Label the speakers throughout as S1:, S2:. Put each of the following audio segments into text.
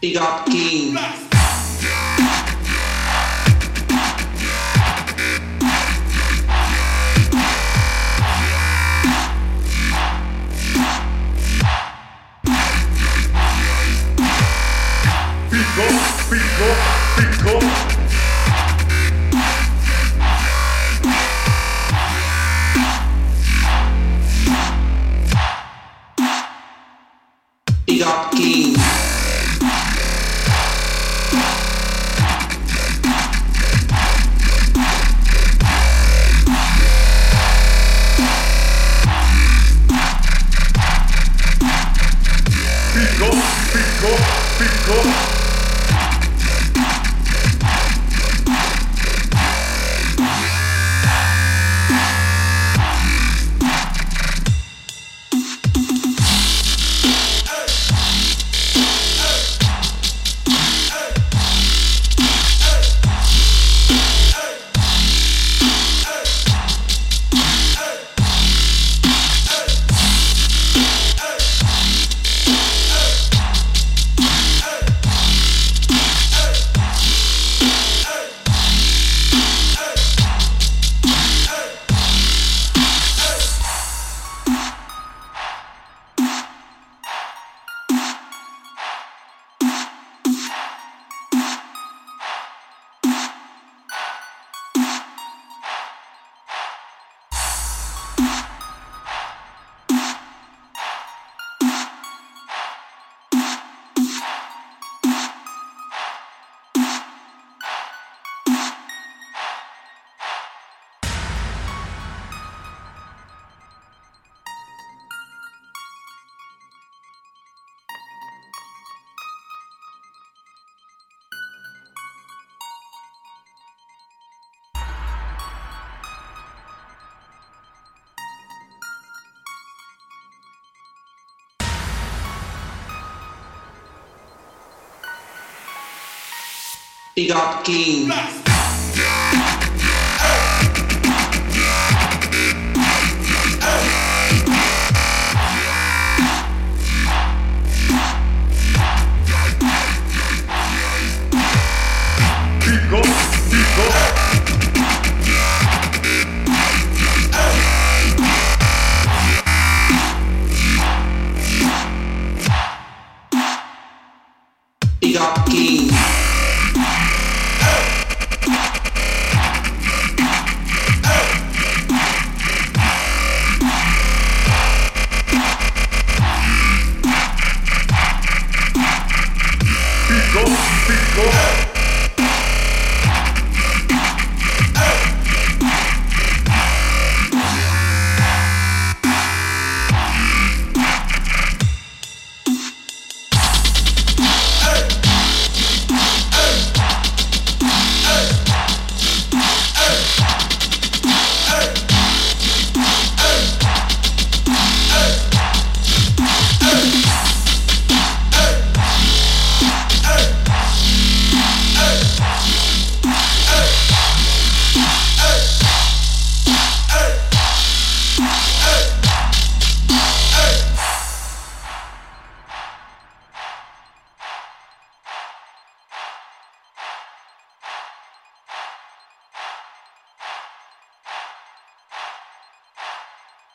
S1: Big up King. Big up King.
S2: Pico, pico.
S1: Big up King.
S2: Pico,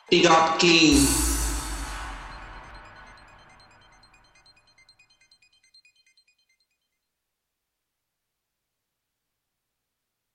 S1: Big up King.